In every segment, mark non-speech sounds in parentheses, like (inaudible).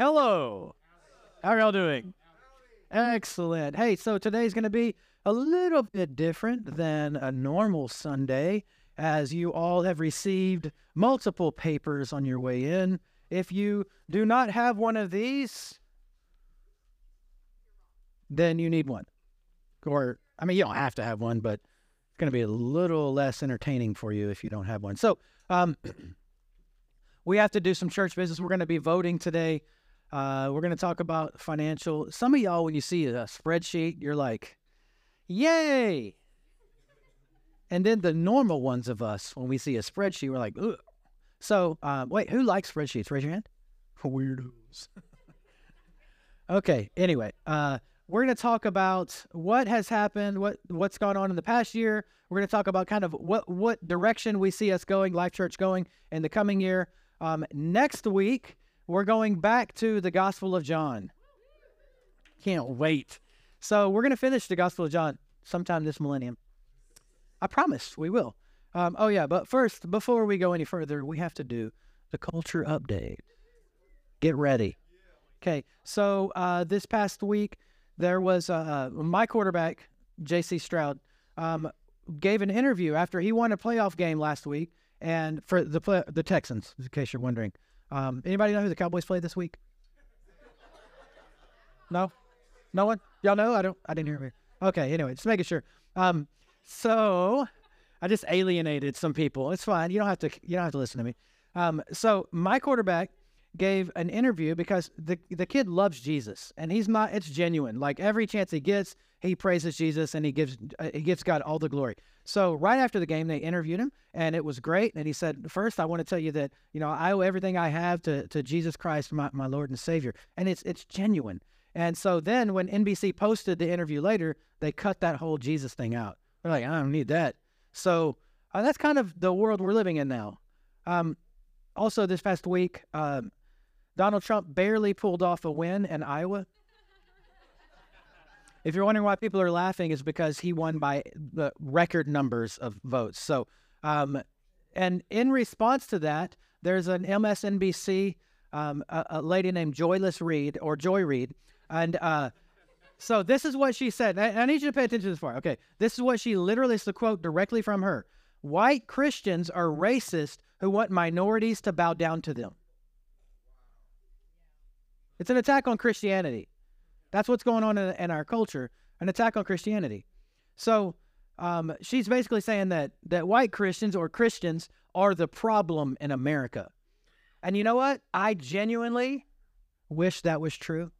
Hello. How are y'all doing? Excellent. Hey, so today's going to be a little bit different than a normal Sunday, as you all have received multiple papers on your way in. If you do not have one of these, then you need one. Or, I mean, you don't have to have one, but it's going to be a little less entertaining for you if you don't have one. So, um, (clears throat) we have to do some church business. We're going to be voting today. Uh, we're going to talk about financial. Some of y'all, when you see a spreadsheet, you're like, yay. And then the normal ones of us, when we see a spreadsheet, we're like, ugh. So, um, wait, who likes spreadsheets? Raise your hand. (laughs) Weirdos. (laughs) okay. Anyway, uh, we're going to talk about what has happened, what what's gone on in the past year. We're going to talk about kind of what what direction we see us going, Life Church going in the coming year. Um, next week, we're going back to the Gospel of John. Can't wait. So we're going to finish the Gospel of John sometime this millennium. I promise we will. Um, oh yeah, but first, before we go any further, we have to do the culture update. Get ready. Okay, so uh, this past week there was uh, my quarterback, J.C. Stroud, um, gave an interview after he won a playoff game last week, and for the the Texans, in case you're wondering. Um, anybody know who the Cowboys played this week? No, no one. Y'all know? I don't. I didn't hear it. Okay. Anyway, just making sure. Um, so I just alienated some people. It's fine. You don't have to. You don't have to listen to me. Um, so my quarterback gave an interview because the the kid loves Jesus and he's not. It's genuine. Like every chance he gets, he praises Jesus and he gives uh, he gives God all the glory. So right after the game, they interviewed him and it was great. And he said, first, I want to tell you that you know I owe everything I have to to Jesus Christ, my my Lord and Savior, and it's it's genuine. And so then when NBC posted the interview later, they cut that whole Jesus thing out. They're like, I don't need that. So uh, that's kind of the world we're living in now. Um, also, this past week, um, Donald Trump barely pulled off a win in Iowa. if you're wondering why people are laughing, is because he won by the record numbers of votes. So, um, and in response to that, there's an MSNBC um, a, a, lady named Joyless Reid or Joy Reid, and uh, so this is what she said. I, I, need you to pay attention to this part. Okay, this is what she literally is the quote directly from her. White Christians are racist who want minorities to bow down to them. It's an attack on Christianity. That's what's going on in, in our culture, an attack on Christianity. So um, she's basically saying that that white Christians or Christians are the problem in America. And you know what? I genuinely wish that was true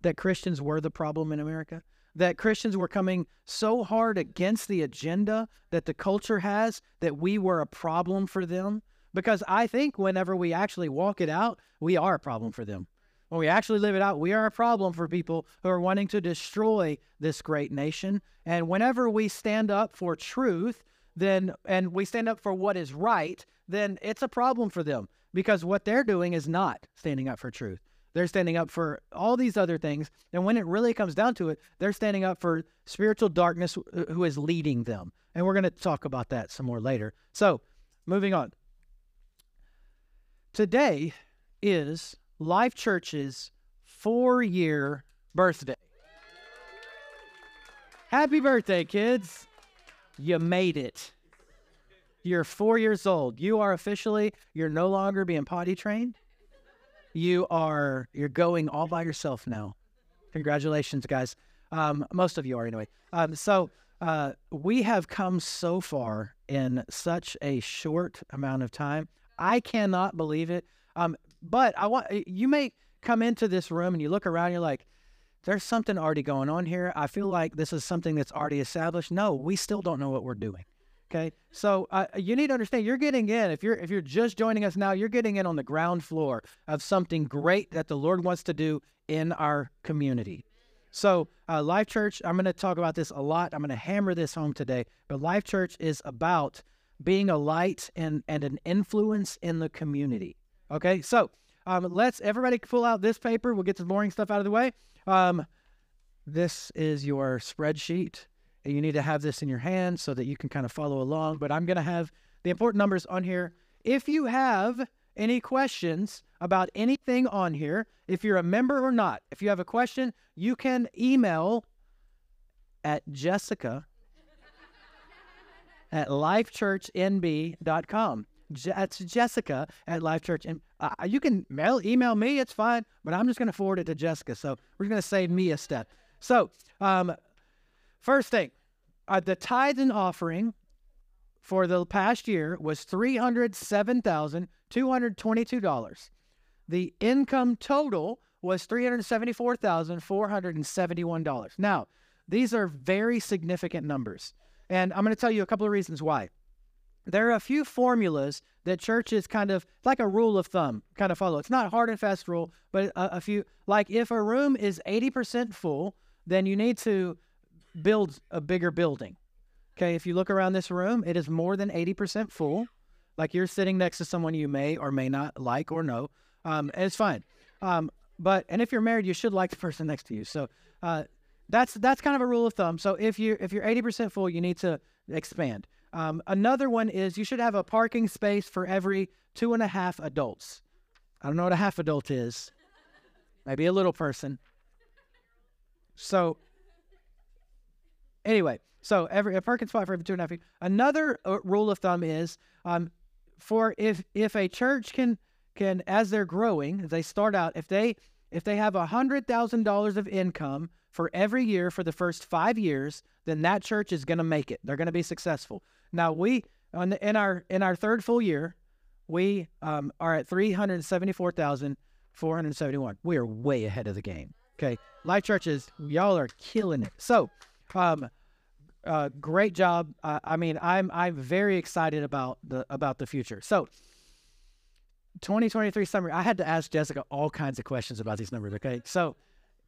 that Christians were the problem in America, that Christians were coming so hard against the agenda that the culture has that we were a problem for them. Because I think whenever we actually walk it out, we are a problem for them. When we actually live it out, we are a problem for people who are wanting to destroy this great nation. And whenever we stand up for truth, then and we stand up for what is right, then it's a problem for them because what they're doing is not standing up for truth. They're standing up for all these other things. And when it really comes down to it, they're standing up for spiritual darkness uh, who is leading them. And we're going to talk about that some more later. So, moving on. Today is Life Church's four year birthday. Happy birthday, kids. You made it. You're four years old. You are officially, you're no longer being potty trained you are you're going all by yourself now. Congratulations, guys. Um, most of you are anyway. Um, so uh, we have come so far in such a short amount of time. I cannot believe it. Um, but I want you may come into this room and you look around, you're like, there's something already going on here. I feel like this is something that's already established. No, we still don't know what we're doing. Okay, so uh, you need to understand you're getting in. If you're if you're just joining us now, you're getting in on the ground floor of something great that the Lord wants to do in our community. So, uh, Life Church, I'm going to talk about this a lot. I'm going to hammer this home today. But Life Church is about being a light and and an influence in the community. Okay, so um, let's everybody pull out this paper. We'll get the boring stuff out of the way. Um, this is your spreadsheet. And you need to have this in your hand so that you can kind of follow along. But I'm going to have the important numbers on here. If you have any questions about anything on here. If you're a member or not, if you have a question, you can email at Jessica at lifechurchnb.com. That's Jessica at Life Church. And uh, you can mail, email me, it's fine, but I'm just going to forward it to Jessica. So we're going to save me a step. So, um, first thing, uh, the tithe and offering for the past year was $307,222. The income total was $374,471. Now, these are very significant numbers. And I'm going to tell you a couple of reasons why. There are a few formulas that churches kind of, like a rule of thumb, kind of follow. It's not hard and fast rule, but a, a few, like if a room is 80% full, then you need to build a bigger building. Okay, if you look around this room, it is more than 80% full. Like you're sitting next to someone you may or may not like or know. Um, and it's fine. Um, but and if you're married, you should like the person next to you. So uh, that's that's kind of a rule of thumb. So if you if you're 80% full, you need to expand. Um, another one is you should have a parking space for every two and a half adults. I don't know what a half adult is. Maybe a little person. So anyway, so every a parking spot for every two and a half. Another uh, rule of thumb is um, for if if a church can can as they're growing, as they start out, if they if they have hundred thousand dollars of income for every year for the first five years, then that church is going to make it. They're going to be successful. Now we the, in our in our third full year, we um, are at three hundred seventy four thousand four hundred seventy one. We are way ahead of the game. Okay, Life Churches, y'all are killing it. So, um, uh, great job. Uh, I mean, I'm I'm very excited about the about the future. So. 2023 summary. I had to ask Jessica all kinds of questions about these numbers. Okay. So,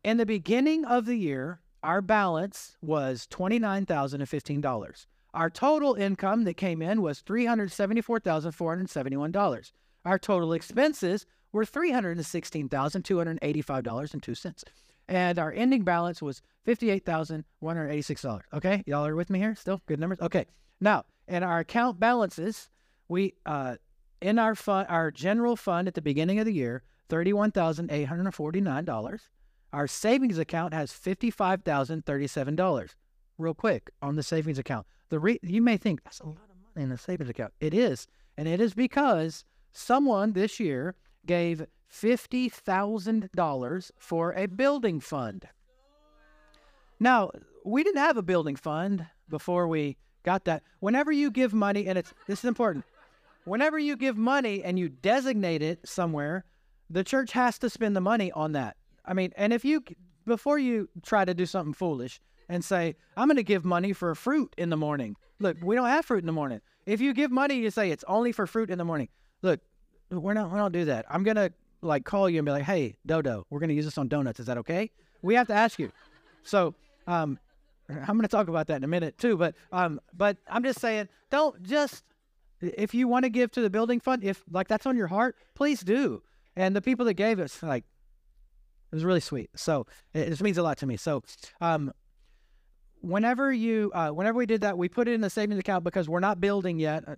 in the beginning of the year, our balance was $29,015. Our total income that came in was three hundred seventy four thousand four hundred seventy one dollars. Our total expenses were three hundred sixteen thousand two hundred eighty five dollars and two cents and our ending balance was $58,186. Okay, y'all are with me here still? Good numbers? Okay. Now, in our account balances, we uh in our fund our general fund at the beginning of the year, $31,849. Our savings account has $55,037. Real quick on the savings account. The re- you may think that's a lot of money in the savings account. It is. And it is because someone this year gave $50,000 for a building fund. Now, we didn't have a building fund before we got that. Whenever you give money, and it's this is important. Whenever you give money and you designate it somewhere, the church has to spend the money on that. I mean, and if you before you try to do something foolish and say, "I'm going to give money for fruit in the morning." Look, we don't have fruit in the morning. If you give money, you say it's only for fruit in the morning. Look, we're not we don't do that. I'm going to like call you and be like, "Hey, Dodo, we're going to use this on donuts. Is that okay?" We have to ask you. So, um, I'm going to talk about that in a minute too. But, um, but I'm just saying, don't just if you want to give to the building fund, if like that's on your heart, please do. And the people that gave us, like, it was really sweet. So it, it means a lot to me. So, um, whenever you, uh, whenever we did that, we put it in the savings account because we're not building yet. Uh,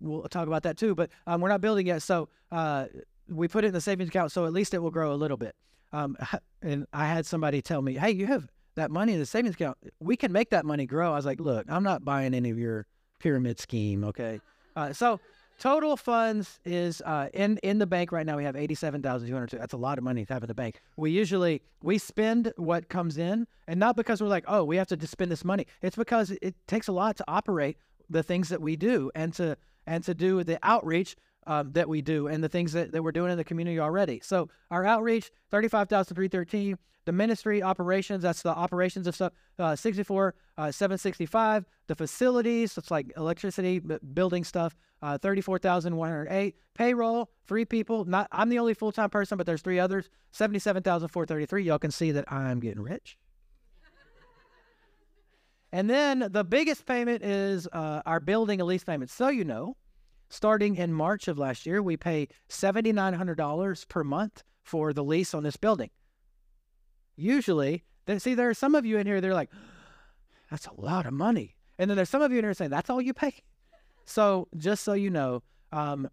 we'll talk about that too, but um, we're not building yet. So uh, we put it in the savings account, so at least it will grow a little bit. Um, (laughs) and I had somebody tell me, "Hey, you have that money in the savings account. We can make that money grow." I was like, "Look, I'm not buying any of your pyramid scheme, okay?" Uh, so total funds is uh, in in the bank right now. We have eighty seven thousand two hundred two. That's a lot of money to have in the bank. We usually we spend what comes in, and not because we're like, oh, we have to spend this money. It's because it takes a lot to operate the things that we do and to and to do the outreach um, that we do and the things that, that we're doing in the community already. So our outreach, 35,313. The ministry operations, that's the operations of stuff, uh, 64, uh, 765. The facilities, it's like electricity, building stuff, uh, 34,108. Payroll, three people. Not I'm the only full-time person, but there's three others. 77,433. Y'all can see that I'm getting rich. and then the biggest payment is uh, our building lease payment. So you know, starting in March of last year, we pay $7,900 per month for the lease on this building. Usually, see, there are some of you in here, they're like, that's a lot of money. And then there's some of you in here saying, that's all you pay. So just so you know, um,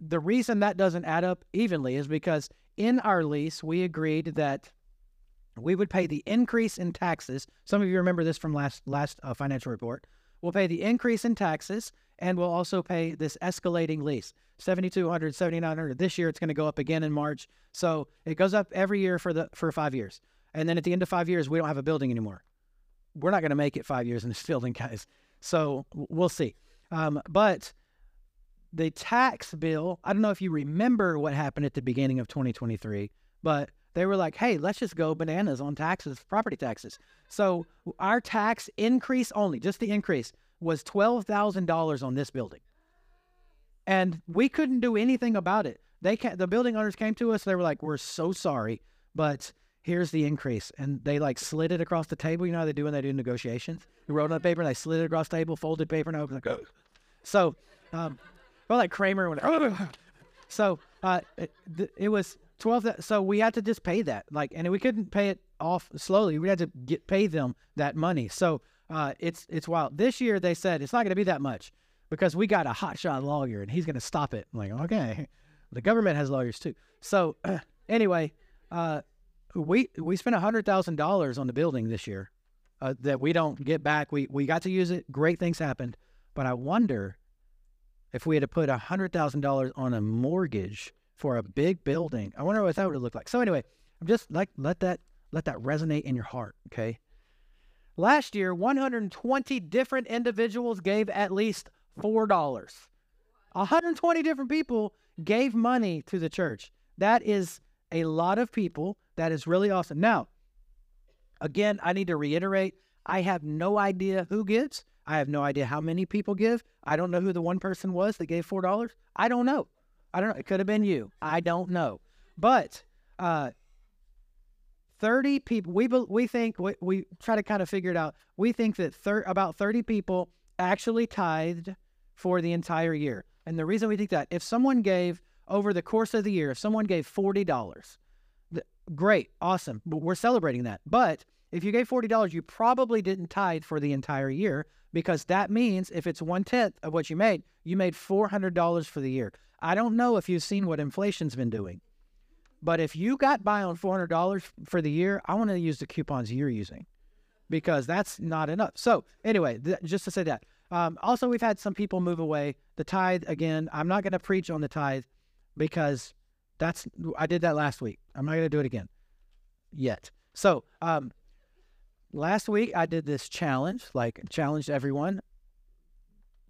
the reason that doesn't add up evenly is because in our lease, we agreed that we would pay the increase in taxes. Some of you remember this from last last uh, financial report. We'll pay the increase in taxes, and we'll also pay this escalating lease 7200 7900 this year it's going to go up again in march. So it goes up every year for the for five years. And then at the end of five years we don't have a building anymore. We're not going to make it five years in this (laughs) building guys. So we'll see. Um, but the tax bill i don't know if you remember what happened at the beginning of 2023 but they were like hey let's just go bananas on taxes property taxes. So our tax increase only just the increase was $12,000 on this building. And we couldn't do anything about it. They ca- the building owners came to us. They were like, "We're so sorry, but here's the increase." And they like slid it across the table. You know how they do when they do negotiations? They wrote on the paper and they slid it across the table, folded paper, and opened like, so, um, well, like Kramer went, (laughs) so uh, it, it was twelve. So we had to just pay that, like, and we couldn't pay it off slowly. We had to get pay them that money. So uh, it's it's wild. This year they said it's not going to be that much because we got a hotshot lawyer and he's going to stop it. I'm like, okay, the government has lawyers too. So (clears throat) anyway, uh, we we spent hundred thousand dollars on the building this year uh, that we don't get back. We we got to use it. Great things happened, but I wonder if we had to put hundred thousand dollars on a mortgage for a big building. I wonder what that would look like. So anyway, I'm just like let that let that resonate in your heart. Okay. Last year, 120 different individuals gave at least $4. 120 different people gave money to the church. That is a lot of people. That is really awesome. Now, again, I need to reiterate I have no idea who gives. I have no idea how many people give. I don't know who the one person was that gave $4. I don't know. I don't know. It could have been you. I don't know. But uh, 30 people we we think we, we try to kind of figure it out. We think that thir- about 30 people actually tithed for the entire year. And the reason we think that if someone gave over the course of the year if someone gave $40 th- great awesome we're celebrating that. But if you gave $40 you probably didn't tithe for the entire year because that means if it's one tenth of what you made you made $400 for the year. I don't know if you've seen what inflation's been doing but if you got by on $400 for the year, I want to use the coupons you're using because that's not enough. So, anyway, th- just to say that. Um, also, we've had some people move away. The tithe, again, I'm not going to preach on the tithe because that's, I did that last week. I'm not going to do it again yet. So, um, last week I did this challenge, like challenged everyone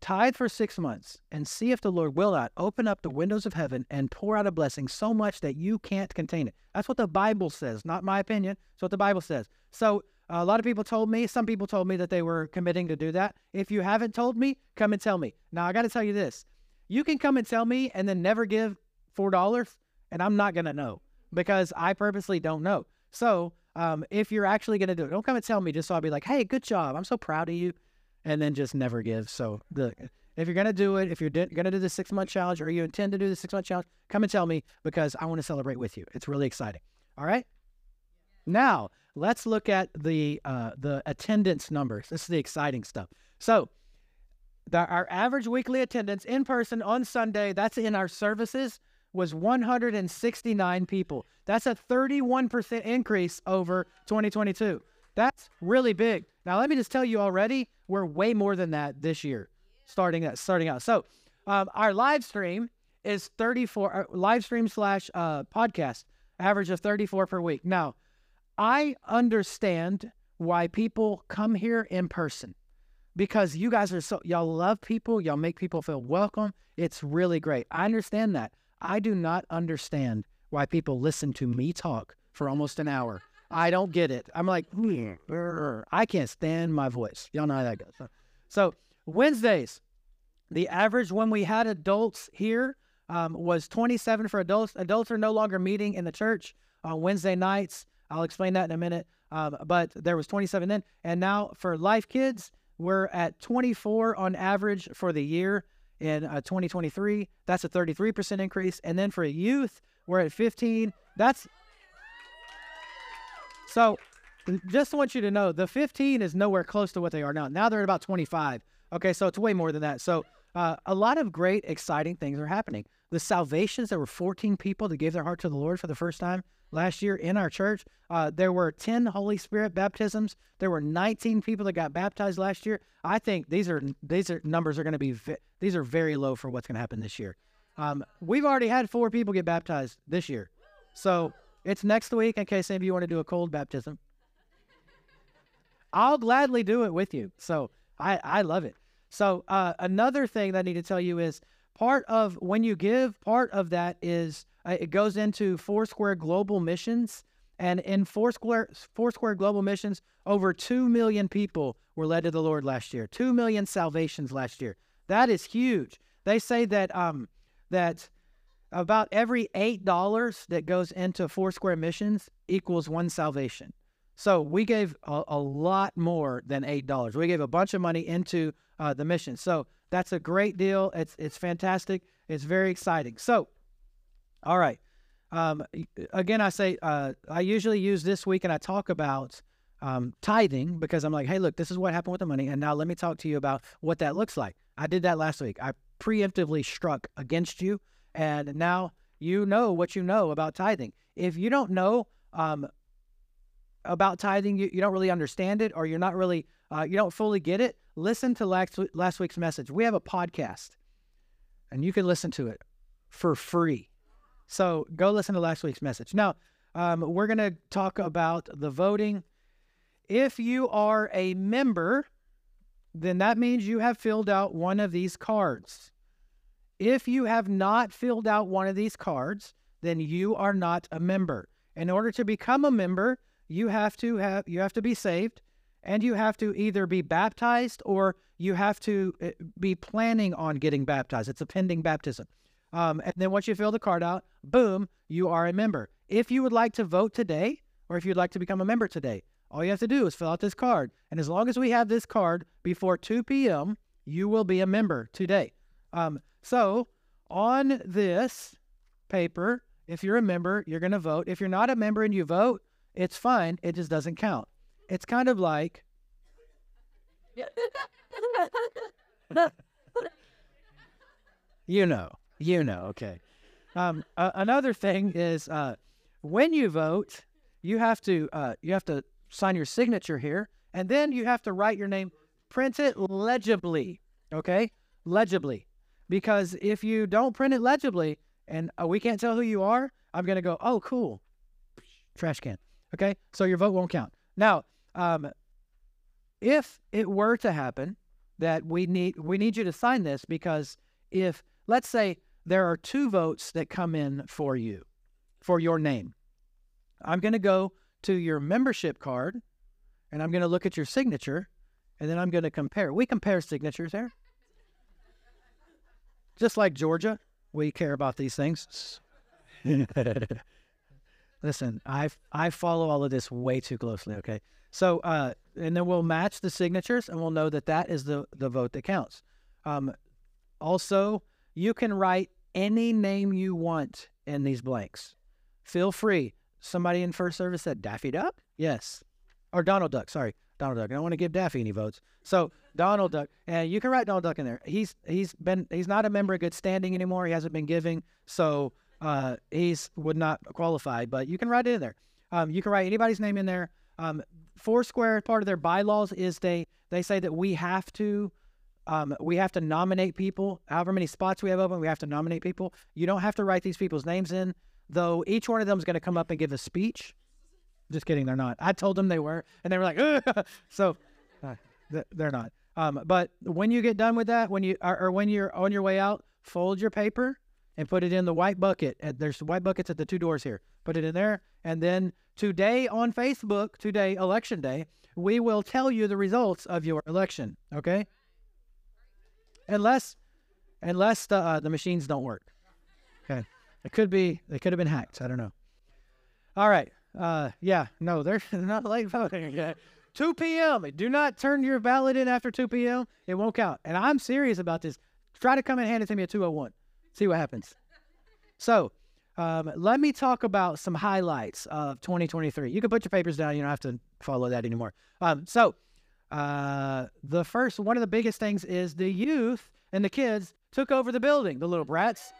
tithe for six months and see if the Lord will not open up the windows of heaven and pour out a blessing so much that you can't contain it. That's what the Bible says, not my opinion. It's what the Bible says. So a lot of people told me, some people told me that they were committing to do that. If you haven't told me, come and tell me. Now, I got to tell you this you can come and tell me and then never give $4, and I'm not going to know because I purposely don't know. So um, if you're actually going to do it, don't come and tell me just so I'll be like, hey, good job. I'm so proud of you and then just never give. So the if you're gonna do it, if you're gonna do the six month challenge or you intend to do the six month challenge, come and tell me because I want to celebrate with you. It's really exciting. All right. Now let's look at the uh, the attendance numbers. This is the exciting stuff. So the, our average weekly attendance in person on Sunday, that's in our services, was 169 people. That's a 31% increase over 2022. That's really big. Now, let me just tell you already, we're way more than that this year, starting at, starting out. So, um, our live stream is 34 uh, live stream slash uh, podcast average of 34 per week. Now, I understand why people come here in person because you guys are so y'all love people, y'all make people feel welcome. It's really great. I understand that. I do not understand why people listen to me talk for almost an hour I don't get it. I'm like, I can't stand my voice. Y'all know how that goes. So Wednesdays, the average when we had adults here um, was 27 for adults. Adults are no longer meeting in the church on Wednesday nights. I'll explain that in a minute. Um, but there was 27 then, and now for Life Kids, we're at 24 on average for the year in uh, 2023. That's a 33% increase. And then for youth, we're at 15. That's so just want you to know the 15 is nowhere close to what they are now. Now they're at about 25. Okay, so it's way more than that. So uh, a lot of great, exciting things are happening. the salvations, there were 14 people that gave their heart to the Lord for the first time last year in our church. Uh, there were 10 Holy Spirit baptisms. There were 19 people that got baptized last year. I think these are these are numbers are going to be vi- these are very low for what's going to happen this year. Um, we've already had four people get baptized this year, so it's next week in case any of you want to do a cold baptism. I'll gladly do it with you. So I I love it. So uh, another thing that I need to tell you is part of when you give, part of that is uh, it goes into Foursquare Global Missions. And in Foursquare, Foursquare Global Missions, over 2 million people were led to the Lord last year. 2 million salvations last year. That is huge. They say that um, that about every $8 that goes into Foursquare Missions equals one salvation. So we gave a, a lot more than $8. We gave a bunch of money into uh, the mission. So that's a great deal. It's, it's fantastic. It's very exciting. So all right. Um, again, I say uh, I usually use this week and I talk about um, tithing because I'm like, hey, look, this is what happened with the money. And now let me talk to you about what that looks like. I did that last week. I preemptively struck against you. And now you know what you know about tithing. If you don't know um, about tithing, you, you don't really understand it or you're not really, uh, you don't fully get it, listen to last, last week's message. We have a podcast and you can listen to it for free so go listen to last week's message. Now, um, we're going to talk about the voting. If you are a member, then that means you have filled out one of these cards. If you have not filled out one of these cards, then you are not a member. In order to become a member, you have to have you have to be saved and you have to either be baptized or you have to eh, be planning on getting baptized. It's a pending baptism. Um, and then once you fill the card out, boom, you are a member. If you would like to vote today, or if you'd like to become a member today, all you have to do is fill out this card. And as long as we have this card before 2 p.m., you will be a member today. Um, so on this paper, if you're a member, you're going to vote. If you're not a member and you vote, it's fine. It just doesn't count. It's kind of like. you know. You know, okay. Um, uh, another thing is uh, when you vote, you have to uh, you have to sign your signature here, and then you have to write your name, print it legibly, okay, legibly, because if you don't print it legibly and uh, we can't tell who you are, I'm gonna go, oh, cool, trash can, okay, so your vote won't count. Now, um, if it were to happen that we need we need you to sign this because if let's say there are two votes that come in for you, for your name. I'm going to go to your membership card and I'm going to look at your signature and then I'm going to compare. We compare signatures there. Just like Georgia, we care about these things. (laughs) Listen, I I follow all of this way too closely. Okay, so uh, and then we'll match the signatures, and we'll know that that is the the vote that counts. Um, also, you can write any name you want in these blanks. Feel free. Somebody in first service said Daffy Duck? Yes. Or Donald Duck, sorry. Donald Duck. I don't want to give Daffy any votes. So Donald Duck. And you can write Donald Duck in there. He's he's been he's not a member of good standing anymore. He hasn't been giving. So uh he's would not qualify, but you can write it in there. Um, you can write anybody's name in there. Um, Foursquare, part of their bylaws is they they say that we have to um, we have to nominate people. However many spots we have open, we have to nominate people. You don't have to write these people's names in, though. Each one of them is going to come up and give a speech. Just kidding, they're not. I told them they were, and they were like, Ugh! (laughs) so uh, they're not. Um, but when you get done with that, when you or, or when you're on your way out, fold your paper and put it in the white bucket. There's white buckets at the two doors here. Put it in there, and then today on Facebook, today election day, we will tell you the results of your election. Okay unless unless the uh, the machines don't work. Okay, it could be they could have been hacked. I don't know. All right. Uh, yeah, no, (laughs) they're not late voting. yet. 2 p.m. Do not turn your ballot in after 2 p.m. It won't count. And I'm serious about this. Try to come and hand it to me at 201. See what happens. So, um, let me talk about some highlights of 2023. You can put your papers down. You don't have to follow that anymore. Um, so, uh, the first, one of the biggest things is the youth and the kids took over the building, the little brats.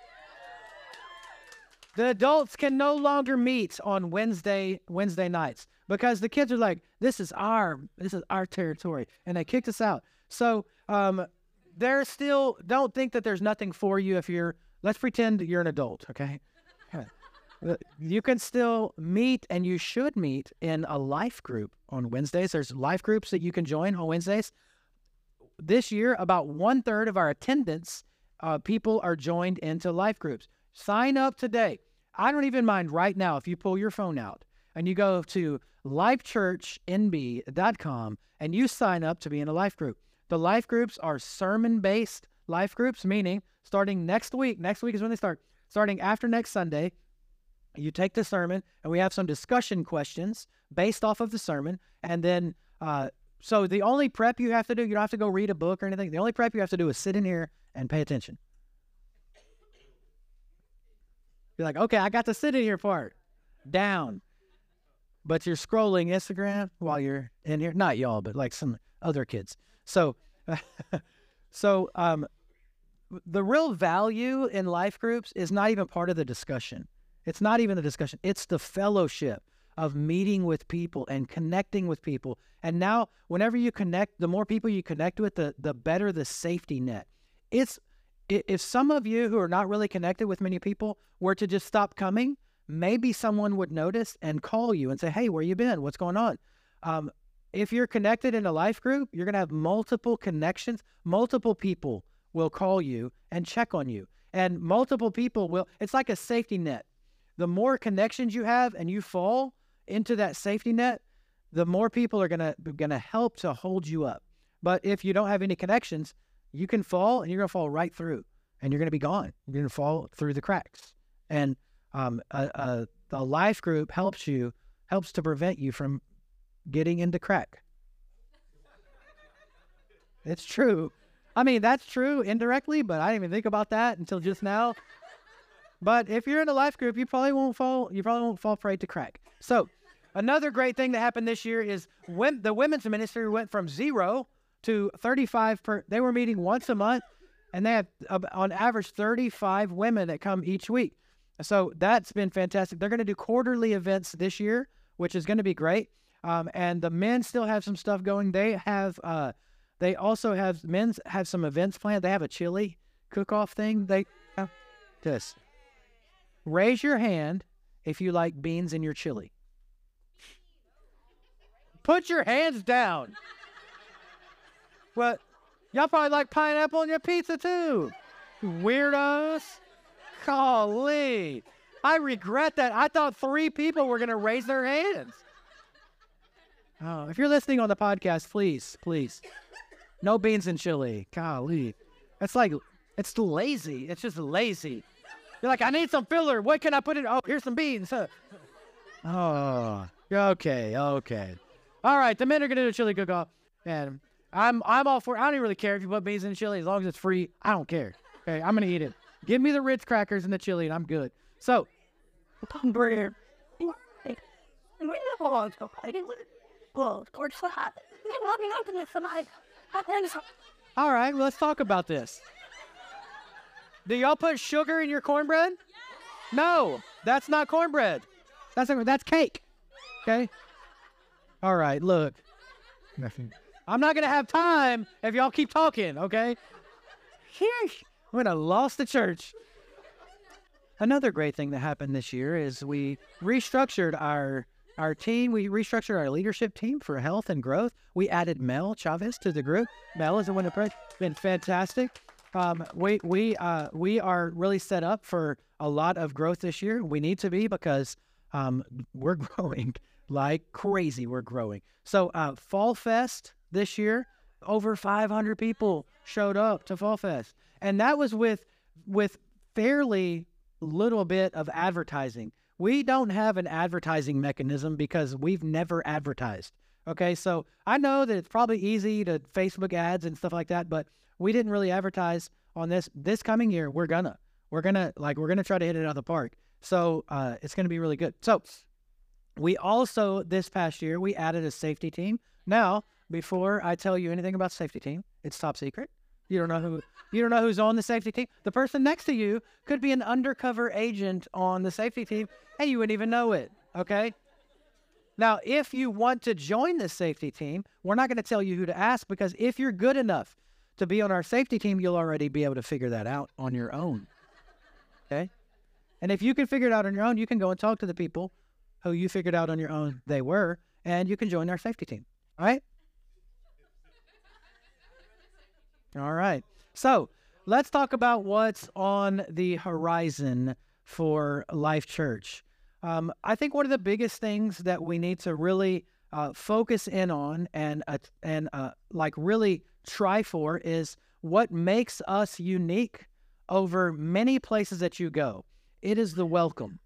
The adults can no longer meet on Wednesday Wednesday nights because the kids are like, this is our this is our territory, and they kicked us out. So um, they're still don't think that there's nothing for you if you're. Let's pretend you're an adult, okay? you can still meet, and you should meet in a life group on Wednesdays. There's life groups that you can join on Wednesdays. This year, about one third of our attendance uh, people are joined into life groups. Sign up today. I don't even mind right now if you pull your phone out and you go to lifechurchnb.com and you sign up to be in a life group. The life groups are sermon based life groups, meaning starting next week, next week is when they start, starting after next Sunday, you take the sermon and we have some discussion questions based off of the sermon. And then, uh, so the only prep you have to do, you don't have to go read a book or anything. The only prep you have to do is sit in here and pay attention. You're like, okay, I got the sit in here part down. But you're scrolling Instagram while you're in here. Not y'all, but like some other kids. So, (laughs) so um, the real value in life groups is not even part of the discussion. It's not even the discussion. It's the fellowship of meeting with people and connecting with people. And now, whenever you connect, the more people you connect with, the the better the safety net. It's if some of you who are not really connected with many people were to just stop coming, maybe someone would notice and call you and say, "Hey, where you been? What's going on?" Um, if you're connected in a life group, you're going to have multiple connections. Multiple people will call you and check on you, and multiple people will. It's like a safety net. The more connections you have, and you fall into that safety net, the more people are gonna gonna help to hold you up. But if you don't have any connections, you can fall and you're going to fall right through and you're going to be gone. You're going to fall through the cracks. And um, a, a, a life group helps you, helps to prevent you from getting into crack. It's true. I mean, that's true indirectly, but I didn't even think about that until just now. But if you're in a life group, you probably won't fall. You probably won't fall prey to crack. So, another great thing that happened this year is when the women's ministry went from zero to 35 per they were meeting once a month and they have uh, on average 35 women that come each week. So that's been fantastic. They're going to do quarterly events this year which is going to be great. Um, and the men still have some stuff going. They have uh, they also have men's have some events planned. They have a chili cook-off thing. They uh, this raise your hand if you like beans in your chili. Put your hands down what? Y'all probably like pineapple on your pizza too. Weirdos. Golly. I regret that. I thought three people were going to raise their hands. Oh, if you're listening on the podcast, please, please. No beans and chili. Golly. It's like, it's lazy. It's just lazy. You're like, I need some filler. What can I put in? Oh, here's some beans. Oh, okay, okay. All right, the men are going to do a chili cook off. And I'm I'm all for. I don't even really care if you put beans in chili as long as it's free. I don't care. Okay, I'm gonna eat it. Give me the Ritz crackers and the chili, and I'm good. So, all right, well, let's talk about this. Do y'all put sugar in your cornbread? No, that's not cornbread. That's that's cake. Okay. All right, look. Nothing. I'm not going to have time if y'all keep talking, okay? I'm going to lost the church. Another great thing that happened this year is we restructured our our team. We restructured our leadership team for health and growth. We added Mel Chavez to the group. Mel is the one that been fantastic. Um, we we uh, we are really set up for a lot of growth this year. We need to be because um, we're (laughs) growing like crazy. We're growing. So uh, Fall Fest this year, over 500 people showed up to Fall Fest, and that was with with fairly little bit of advertising. We don't have an advertising mechanism because we've never advertised. Okay, so I know that it's probably easy to Facebook ads and stuff like that, but we didn't really advertise on this. This coming year, we're gonna, we're gonna like, we're gonna try to hit it out of the park. So uh, it's gonna be really good. So we also this past year we added a safety team. Now before I tell you anything about safety team, it's top secret. You don't know who you don't know who's on the safety team. The person next to you could be an undercover agent on the safety team, and you wouldn't even know it. Okay. Now, if you want to join the safety team, we're not going to tell you who to ask because if you're good enough to be on our safety team, you'll already be able to figure that out on your own. Okay? And if you can figure it out on your own, you can go and talk to the people who you figured out on your own they were, and you can join our safety team. All right? All right. So let's talk about what's on the horizon for Life Church. Um, I think one of the biggest things that we need to really uh, focus in on and uh, and uh, like really try for is what makes us unique over many places that you go. It is the welcome.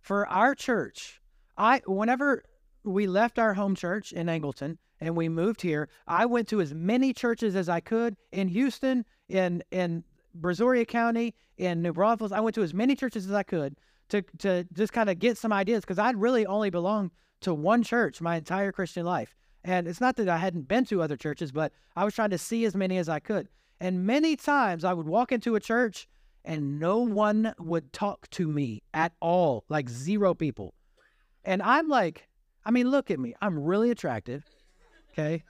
For our church, I whenever we left our home church in Angleton and we moved here, I went to as many churches as I could in Houston, in in Brazoria County, in New Braunfels. I went to as many churches as I could to to just kind of get some ideas because I'd really only belonged to one church my entire Christian life. And it's not that I hadn't been to other churches, but I was trying to see as many as I could. And many times I would walk into a church and no one would talk to me at all, like zero people. And I'm like, I mean, look at me. I'm really attractive. Okay.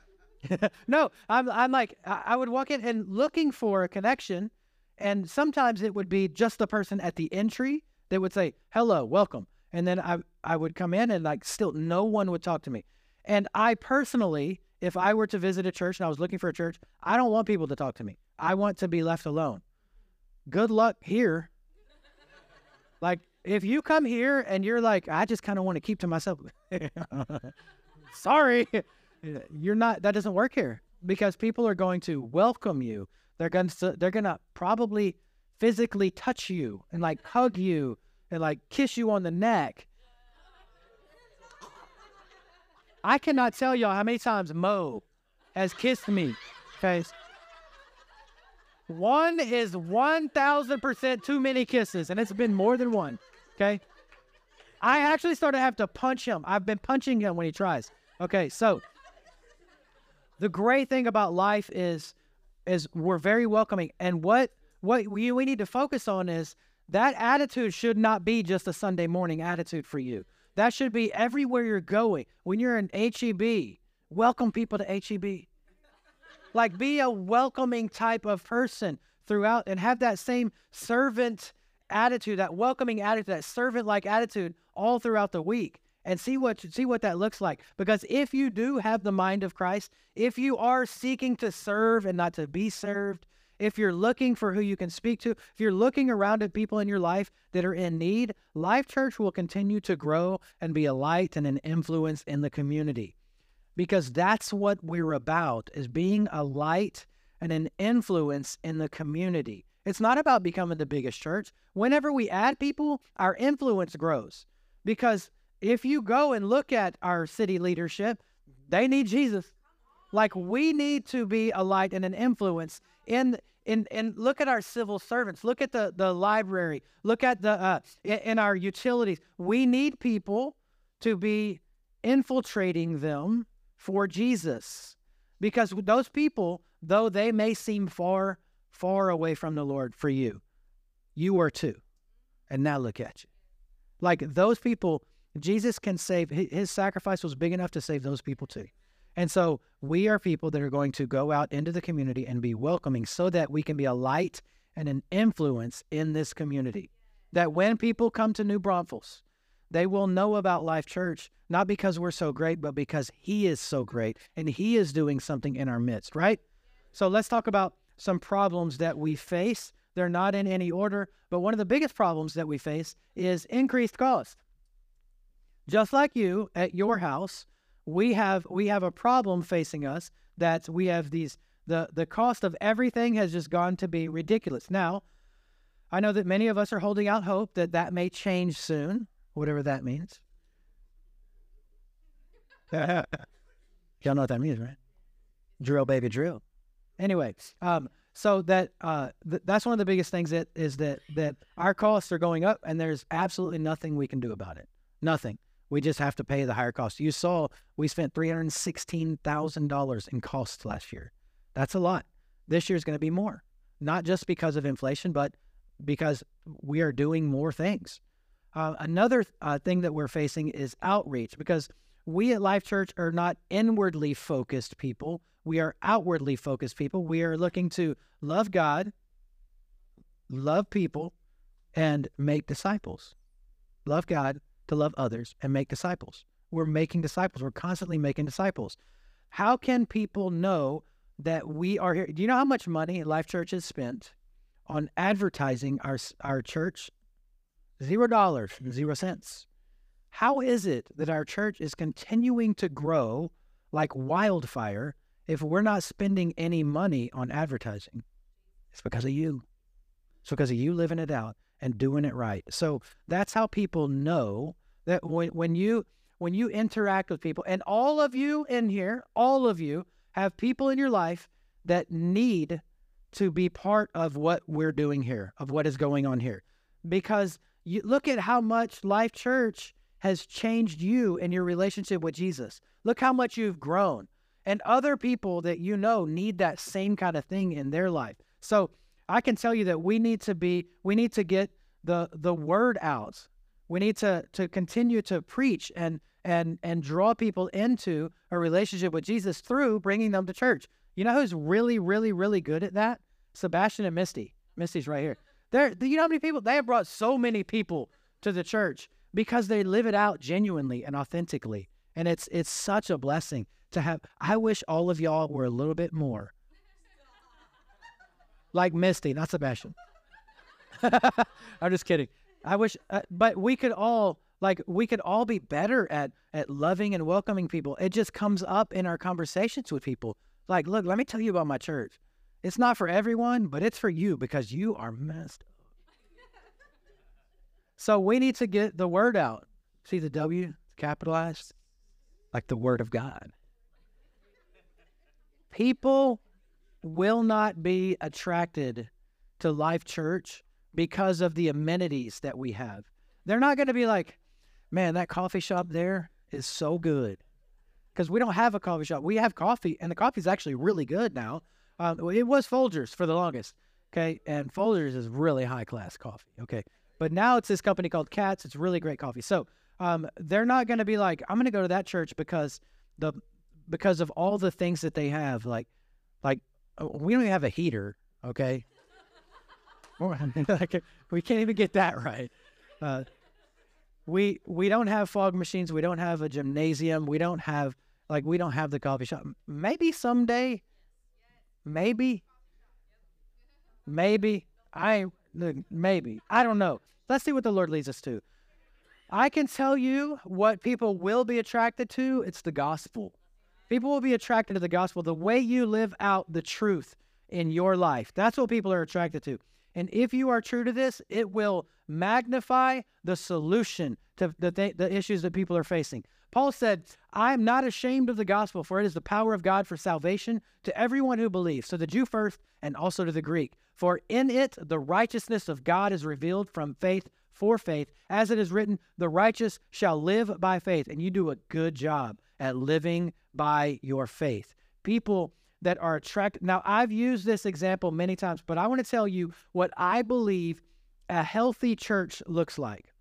(laughs) no, I'm, I'm like, I would walk in and looking for a connection. And sometimes it would be just the person at the entry they would say, hello, welcome. And then I, I would come in and like still no one would talk to me. And I personally, if I were to visit a church and I was looking for a church, I don't want people to talk to me. I want to be left alone. Good luck here. like if you come here and you're like, I just kind of want to keep to myself. (laughs) Sorry. You're not that doesn't work here because people are going to welcome you. They're going to they're going to probably physically touch you and like hug you and like kiss you on the neck. I cannot tell y'all how many times Mo has kissed me. Okay. One is 1000% too many kisses, and it's been more than one. Okay. I actually started to have to punch him. I've been punching him when he tries. Okay. So the great thing about life is is we're very welcoming. And what what we, we need to focus on is that attitude should not be just a Sunday morning attitude for you. That should be everywhere you're going. When you're in HEB, welcome people to HEB. like be a welcoming type of person throughout and have that same servant attitude, that welcoming attitude, that servant-like attitude all throughout the week and see what see what that looks like because if you do have the mind of Christ, if you are seeking to serve and not to be served, if you're looking for who you can speak to, if you're looking around at people in your life that are in need, Life Church will continue to grow and be a light and an influence in the community. Because that's what we're about is being a light and an influence in the community. It's not about becoming the biggest church. Whenever we add people, our influence grows. Because if you go and look at our city leadership, they need Jesus. Like we need to be a light and an influence in and and look at our civil servants look at the the library look at the uh, in, in our utilities we need people to be infiltrating them for jesus because those people though they may seem far far away from the lord for you you are too and now look at you like those people jesus can save his sacrifice was big enough to save those people too and so we are people that are going to go out into the community and be welcoming so that we can be a light and an influence in this community. That when people come to New Braunfels, they will know about Life Church, not because we're so great, but because He is so great and He is doing something in our midst, right? So let's talk about some problems that we face. They're not in any order, but one of the biggest problems that we face is increased cost. Just like you at your house, we have we have a problem facing us that we have these the the cost of everything has just gone to be ridiculous. Now, I know that many of us are holding out hope that that may change soon, whatever that means. (laughs) Y'all know what that means, right? Drill, baby, drill. Anyway, um, so that uh, th- that's one of the biggest things that is that that our costs are going up, and there's absolutely nothing we can do about it. Nothing. We just have to pay the higher cost. You saw we spent $316,000 in costs last year. That's a lot. This year's going to be more, not just because of inflation, but because we are doing more things. Uh, another uh, thing that we're facing is outreach because we at Life Church are not inwardly focused people. We are outwardly focused people. We are looking to love God, love people, and make disciples. Love God, to love others, and make disciples. We're making disciples. We're constantly making disciples. How can people know that we are here? Do you know how much money Life Church has spent on advertising our our church? Zero dollars, zero cents. How is it that our church is continuing to grow like wildfire if we're not spending any money on advertising? It's because of you. It's because of you living it out and doing it right. So that's how people know that when, when you when you interact with people, and all of you in here, all of you have people in your life that need to be part of what we're doing here, of what is going on here. Because you look at how much Life Church has changed you and your relationship with Jesus. Look how much you've grown. And other people that you know need that same kind of thing in their life. So I can tell you that we need to be, we need to get the the word out. We need to to continue to preach and and and draw people into a relationship with Jesus through bringing them to church. You know who's really, really, really good at that? Sebastian and Misty. Misty's right here. There, you know how many people they have brought so many people to the church because they live it out genuinely and authentically. And it's it's such a blessing to have. I wish all of y'all were a little bit more like Misty, not Sebastian. (laughs) I'm just kidding. I wish, uh, but we could all like we could all be better at at loving and welcoming people. It just comes up in our conversations with people. Like, look, let me tell you about my church. It's not for everyone, but it's for you because you are messed. So we need to get the word out. See the W capitalized? Like the word of God. People will not be attracted to Life Church because of the amenities that we have. They're not going to be like, man, that coffee shop there is so good. Because we don't have a coffee shop. We have coffee, and the coffee is actually really good now. Um, it was Folgers for the longest. Okay. And Folgers is really high class coffee. Okay. But now it's this company called Katz. It's really great coffee. So um, they're not going to be like, I'm going to go to that church because the because of all the things that they have. Like, like uh, we don't even have a heater. Okay. (laughs) (laughs) we can't even get that right. Uh, we we don't have fog machines. We don't have a gymnasium. We don't have like we don't have the coffee shop. Maybe someday. Maybe. Maybe I maybe I don't know. Let's see what the Lord leads us to. I can tell you what people will be attracted to. It's the gospel. People will be attracted to the gospel, the way you live out the truth in your life. That's what people are attracted to. And if you are true to this, it will magnify the solution to the, th- the issues that people are facing. Paul said, I am not ashamed of the gospel, for it is the power of God for salvation to everyone who believes, so the Jew first and also to the Greek. For in it the righteousness of God is revealed from faith for faith. As it is written, the righteous shall live by faith. And you do a good job at living by your faith. People that are attracted. Now, I've used this example many times, but I want to tell you what I believe a healthy church looks like.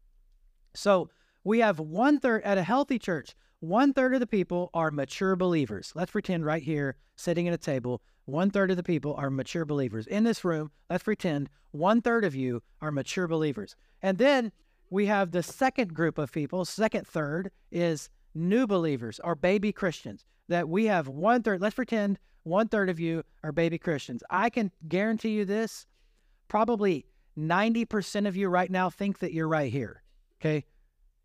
So, we have one third at a healthy church, one third of the people are mature believers. Let's pretend right here, sitting at a table, one third of the people are mature believers. In this room, let's pretend one third of you are mature believers. And then we have the second group of people, second third is new believers or baby Christians. That we have one third, let's pretend one third of you are baby Christians. I can guarantee you this probably 90% of you right now think that you're right here. Okay.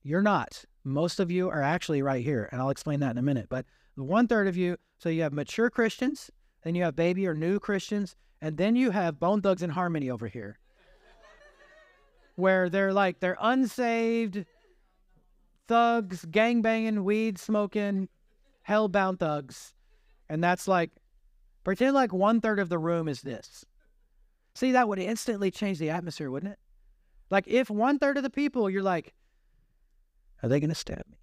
You're not. Most of you are actually right here, and I'll explain that in a minute. But one third of you, so you have mature Christians, then you have baby or new Christians, and then you have Bone Thugs and Harmony over here, where they're like they're unsaved thugs, gang banging, weed smoking, hellbound thugs, and that's like pretend like one third of the room is this. See, that would instantly change the atmosphere, wouldn't it? Like if one third of the people, you're like, are they going to stab me?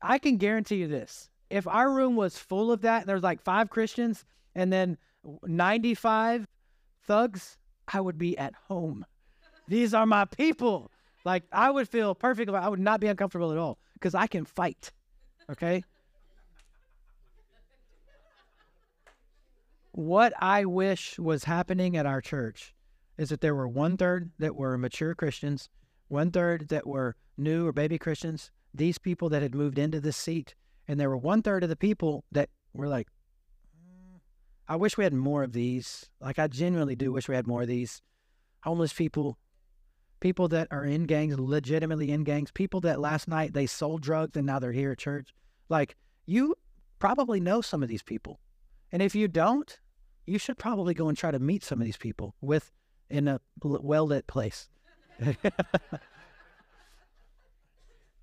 I can guarantee you this. If our room was full of that, and there's like five Christians, and then 95 thugs, I would be at home. These are my people. Like I would feel perfect. I would not be uncomfortable at all because I can fight. Okay. what I wish was happening at our church is that there were one third that were mature Christians, one third that were new or baby Christians, these people that had moved into this seat, and there were one third of the people that were like, mm, I wish we had more of these. Like I genuinely do wish we had more of these homeless people, people that are in gangs, legitimately in gangs, people that last night they sold drugs and now they're here at church. Like you probably know some of these people. And if you don't, you should probably go and try to meet some of these people with in a well lit place. (laughs)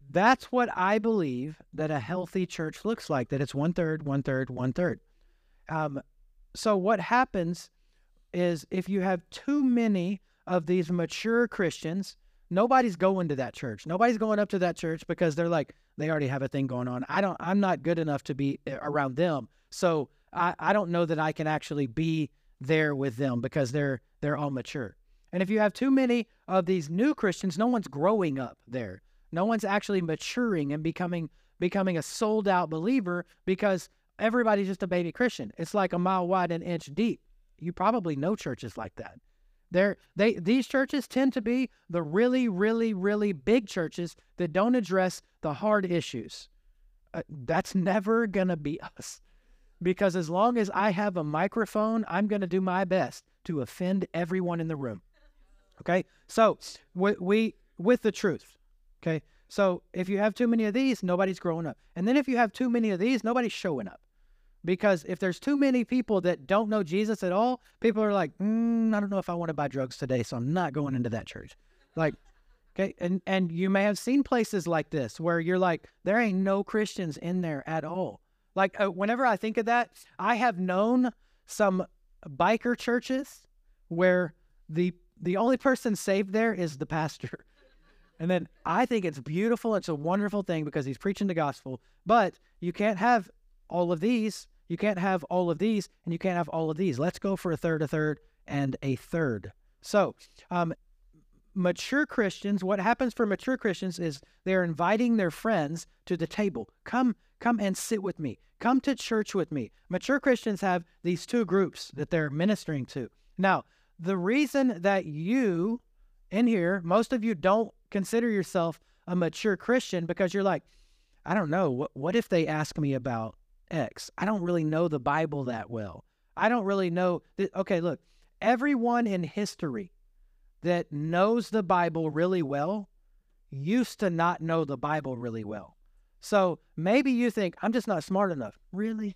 That's what I believe that a healthy church looks like. That it's one third, one third, one third. Um, so what happens is if you have too many of these mature Christians, nobody's going to that church. Nobody's going up to that church because they're like they already have a thing going on. I don't. I'm not good enough to be eh, around them. So I, I don't know that I can actually be there with them because they're they're all mature. And if you have too many of these new Christians, no one's growing up there. No one's actually maturing and becoming becoming a sold out believer because everybody's just a baby Christian. It's like a mile wide and an inch deep. You probably know churches like that. They're, they these churches tend to be the really, really, really big churches that don't address the hard issues. Uh, that's never gonna be us because as long as I have a microphone, I'm to do my best to offend everyone in the room. Okay? So, we, we with the truth. Okay? So, if you have too many of these, nobody's growing up. And then if you have too many of these, nobody's showing up. Because if there's too many people that don't know Jesus at all, people are like, mm, I don't know if I want to buy drugs today, so I'm not going into that church. Like, okay, and and you may have seen places like this where you're like, there ain't no Christians in there at all. Like uh, whenever I think of that, I have known some biker churches where the the only person saved there is the pastor. And then I think it's beautiful. It's a wonderful thing because he's preaching the gospel. But you can't have all of these. You can't have all of these, and you can't have all of these. Let's go for a third, a third, and a third. So, um, mature Christians, what happens for mature Christians is they're inviting their friends to the table. Come, come and sit with me. Come to church with me. Mature Christians have these two groups that they're ministering to. Now, the reason that you in here, most of you don't consider yourself a mature Christian because you're like, I don't know, what, what if they ask me about X? I don't really know the Bible that well. I don't really know. Th- okay, look, everyone in history that knows the Bible really well used to not know the Bible really well. So maybe you think, I'm just not smart enough. Really?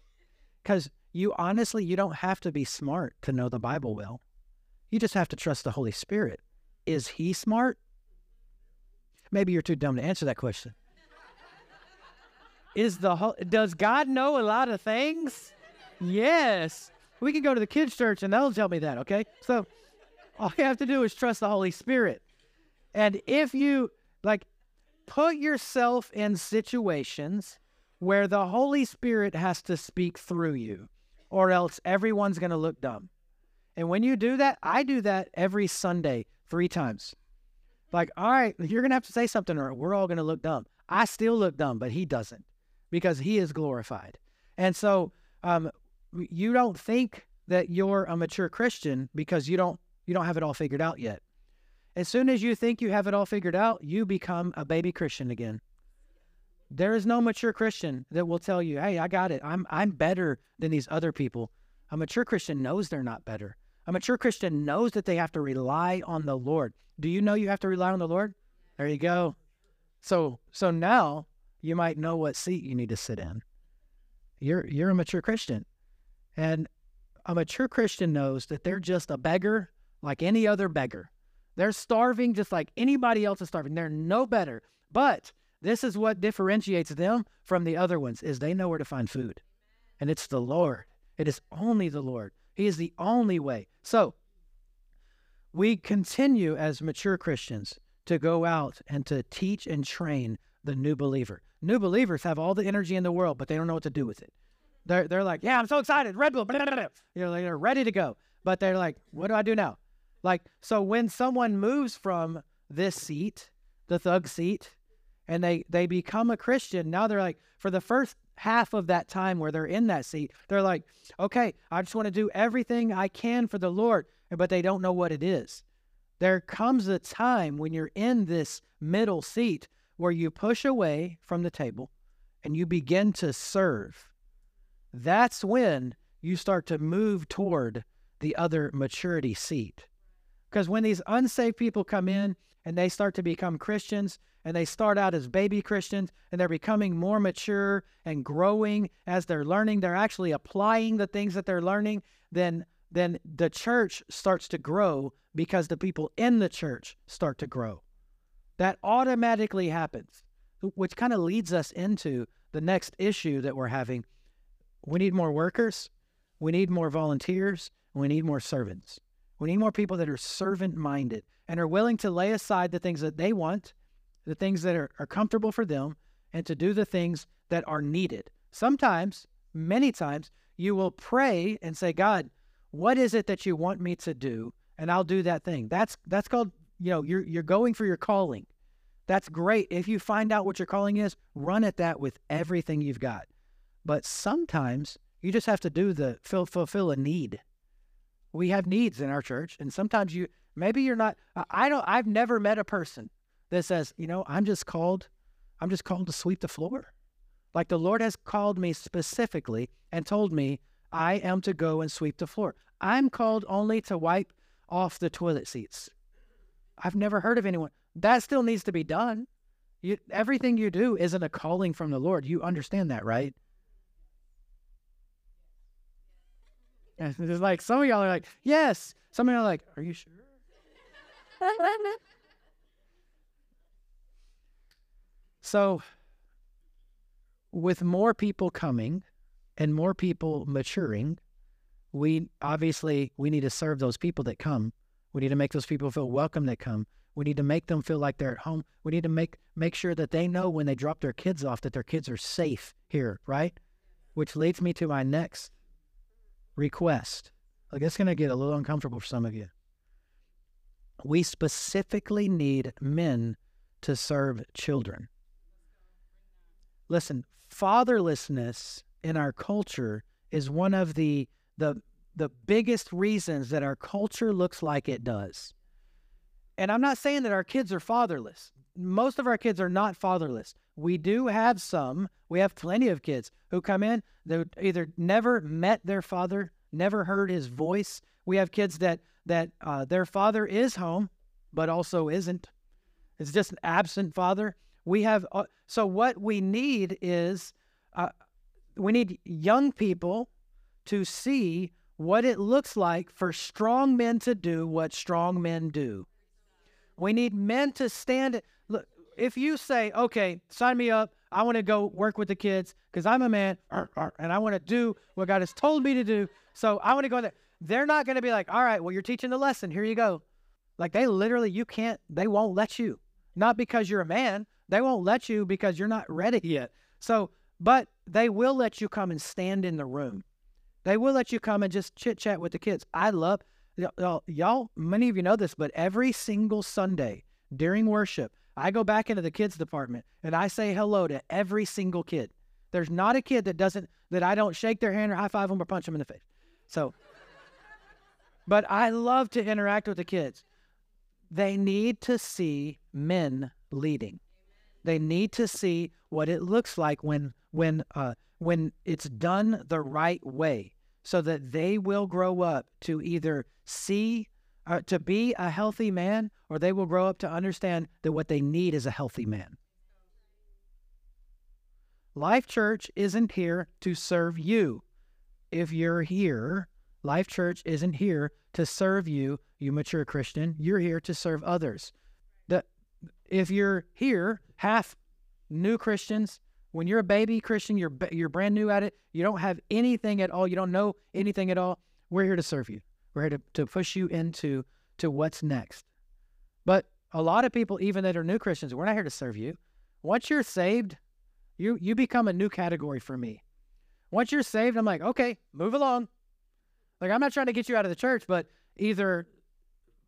Because you honestly, you don't have to be smart to know the Bible well. You just have to trust the Holy Spirit. Is he smart? Maybe you're too dumb to answer that question. Is the does God know a lot of things? Yes. We can go to the kids' church and they'll tell me that, okay? So all you have to do is trust the Holy Spirit. And if you like put yourself in situations where the Holy Spirit has to speak through you, or else everyone's going to look dumb. And when you do that, I do that every Sunday three times. Like, all right, you're going to have to say something or we're all going to look dumb. I still look dumb, but he doesn't because he is glorified. And so um, you don't think that you're a mature Christian because you don't you don't have it all figured out yet. As soon as you think you have it all figured out, you become a baby Christian again. There is no mature Christian that will tell you, "Hey, I got it. I'm I'm better than these other people." A mature Christian knows they're not better. A mature Christian knows that they have to rely on the Lord. Do you know you have to rely on the Lord? There you go. So so now you might know what seat you need to sit in. You're you're a mature Christian. And a mature Christian knows that they're just a beggar like any other beggar. They're starving just like anybody else is starving. They're no better. But this is what differentiates them from the other ones is they know where to find food. And it's the Lord. It is only the Lord. He is the only way. So, we continue as mature Christians to go out and to teach and train the new believer. New believers have all the energy in the world, but they don't know what to do with it. They're they're like, yeah, I'm so excited, Red Bull, blah, blah, blah. you know, they're ready to go. But they're like, what do I do now? Like, so when someone moves from this seat, the thug seat, and they they become a Christian, now they're like, for the first half of that time where they're in that seat, they're like, okay, I just want to do everything I can for the Lord, but they don't know what it is. There comes a time when you're in this middle seat where you push away from the table and you begin to serve. That's when you start to move toward the other maturity seat. Because when these unsaved people come in and they start to become Christians, and they start out as baby Christians and they're becoming more mature and growing as they're learning, they're actually applying the things that they're learning, then then the church starts to grow because the people in the church start to grow. That automatically happens, which kind of leads us into the next issue that we're having. We need more workers, we need more volunteers, we need more servants. We need more people that are servant minded and are willing to lay aside the things that they want the things that are, are comfortable for them, and to do the things that are needed. Sometimes, many times, you will pray and say, God, what is it that you want me to do? And I'll do that thing. That's that's called, you know, you're you're going for your calling. That's great. If you find out what your calling is, run at that with everything you've got. But sometimes you just have to do the fulfill a need. We have needs in our church, and sometimes you maybe you're not. I don't. I've never met a person that says, you know, I'm just called, I'm just called to sweep the floor. Like the Lord has called me specifically and told me I am to go and sweep the floor. I'm called only to wipe off the toilet seats. I've never heard of anyone. That still needs to be done. You, everything you do isn't a calling from the Lord. You understand that, right? And It's like some of y'all are like, yes. Some of y'all are like, are you sure? (laughs) So, with more people coming and more people maturing, we obviously we need to serve those people that come. We need to make those people feel welcome that come. We need to make them feel like they're at home. We need to make make sure that they know when they drop their kids off that their kids are safe here, right? Which leads me to my next request. Like it's going to get a little uncomfortable for some of you. We specifically need men to serve children. Listen, fatherlessness in our culture is one of the the the biggest reasons that our culture looks like it does. And I'm not saying that our kids are fatherless. Most of our kids are not fatherless. We do have some, we have plenty of kids who come in that either never met their father, never heard his voice. We have kids that that uh, their father is home, but also isn't. It's just an absent father. We have uh, so what we need is uh, we need young people to see what it looks like for strong men to do what strong men do. We need men to stand. Look, if you say, "Okay, sign me up. I want to go work with the kids because I'm a man and I want to do what God has told me to do." So I want to go there. They're not going to be like, "All right, well, you're teaching the lesson. Here you go." Like they literally, you can't. They won't let you. Not because you're a man, they won't let you because you're not ready yet. So, but they will let you come and stand in the room. They will let you come and just chit chat with the kids. I love y'all, y'all, many of you know this, but every single Sunday during worship, I go back into the kids department and I say hello to every single kid. There's not a kid that doesn't that I don't shake their hand or high five them or punch them in the face. So, but I love to interact with the kids. They need to see men leading. They need to see what it looks like when when uh, when it's done the right way, so that they will grow up to either see uh, to be a healthy man, or they will grow up to understand that what they need is a healthy man. Life Church isn't here to serve you. If you're here, Life Church isn't here to serve you, you mature Christian. You're here to serve others. The, if you're here half new Christians. When you're a baby Christian, you're you're brand new at it. You don't have anything at all. You don't know anything at all. We're here to serve you. We're here to, to push you into to what's next. But a lot of people, even that are new Christians, we're not here to serve you. Once you're saved, you you become a new category for me. Once you're saved, I'm like, okay, move along. Like, I'm not trying to get you out of the church, but either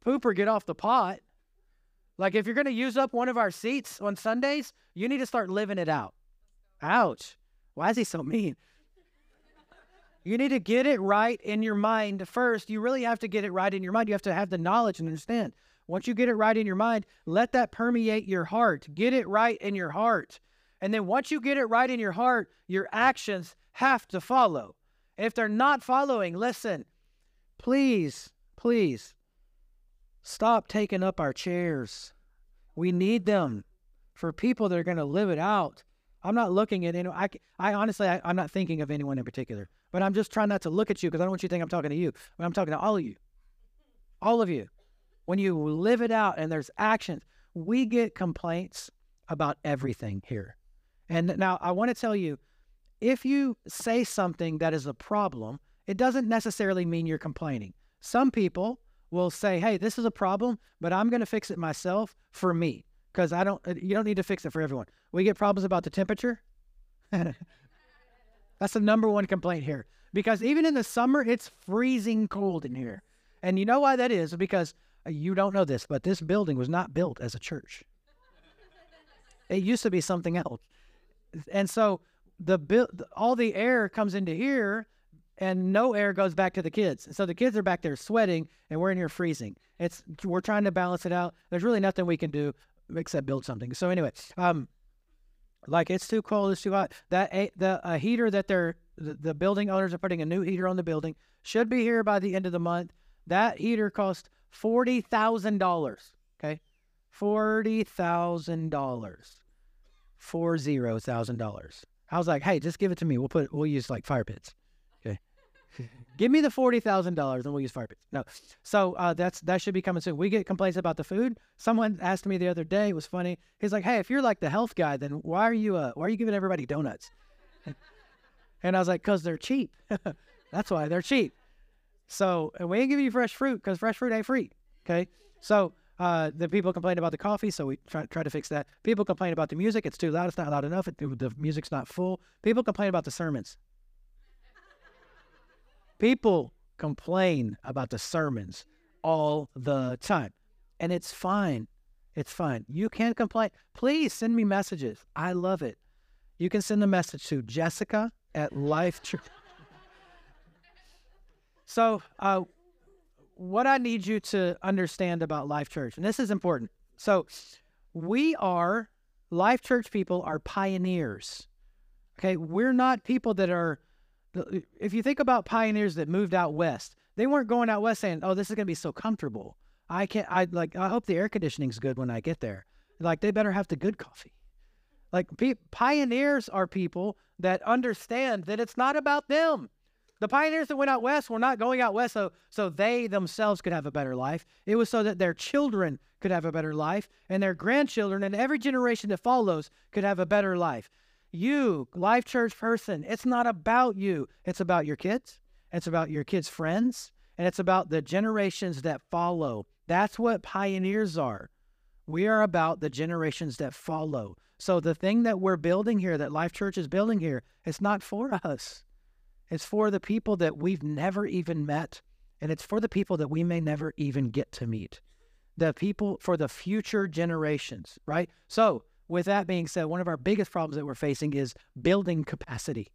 poop or get off the pot. Like, if you're going to use up one of our seats on Sundays, you need to start living it out. Ouch. Why is he so mean? You need to get it right in your mind first. You really have to get it right in your mind. You have to have the knowledge and understand. Once you get it right in your mind, let that permeate your heart. Get it right in your heart. And then once you get it right in your heart, your actions have to follow. If they're not following, listen, please, please stop taking up our chairs. We need them for people that are going to live it out. I'm not looking at anyone. I, I honestly, I, I'm not thinking of anyone in particular, but I'm just trying not to look at you because I don't want you to think I'm talking to you. But I'm talking to all of you. All of you. When you live it out and there's actions, we get complaints about everything here. And now I want to tell you if you say something that is a problem, it doesn't necessarily mean you're complaining. Some people will say, hey, this is a problem, but I'm going to fix it myself for me because I don't, you don't need to fix it for everyone. We get problems about the temperature. (laughs) That's the number one complaint here because even in the summer, it's freezing cold in here. And you know why that is? Because uh, you don't know this, but this building was not built as a church. It used to be something else. And so the all the air comes into here and no air goes back to the kids. So the kids are back there sweating and we're in here freezing. It's we're trying to balance it out. There's really nothing we can do except build something. So anyway, um like it's too cold, it's too hot. That a, the a heater that they're the, the building owners are putting a new heater on the building should be here by the end of the month. That heater cost forty thousand dollars. Okay, forty thousand dollars, four zero thousand dollars. I was like, hey, just give it to me. We'll put we'll use like fire pits. Give me the forty thousand dollars and we'll use fire pits. No. So uh, that's that should be coming soon. We get complaints about the food. Someone asked me the other day, it was funny. He's like, Hey, if you're like the health guy, then why are you uh why are you giving everybody donuts? (laughs) and I was like, Cause they're cheap. (laughs) that's why they're cheap. So and we ain't giving you fresh fruit because fresh fruit ain't free. Okay. So uh, the people complain about the coffee, so we try, try to fix that. People complain about the music; it's too loud. It's not loud enough. It, the music's not full. People complain about the sermons. People complain about the sermons all the time, and it's fine. It's fine. You can complain. Please send me messages. I love it. You can send a message to Jessica at Life Church. (laughs) so, uh, what I need you to understand about Life Church, and this is important. So, we are Life Church people are pioneers. Okay, we're not people that are. If you think about pioneers that moved out west, they weren't going out west saying, "Oh, this is going to be so comfortable." I can't. I like. I hope the air conditioning's good when I get there. Like they better have the good coffee. Like pe- pioneers are people that understand that it's not about them. The pioneers that went out west were not going out west so, so they themselves could have a better life. It was so that their children could have a better life and their grandchildren and every generation that follows could have a better life. You, Life Church person, it's not about you. It's about your kids, it's about your kids' friends, and it's about the generations that follow. That's what pioneers are. We are about the generations that follow. So the thing that we're building here, that Life Church is building here, it's not for us. It's for the people that we've never even met, and it's for the people that we may never even get to meet. The people for the future generations, right? So, with that being said, one of our biggest problems that we're facing is building capacity.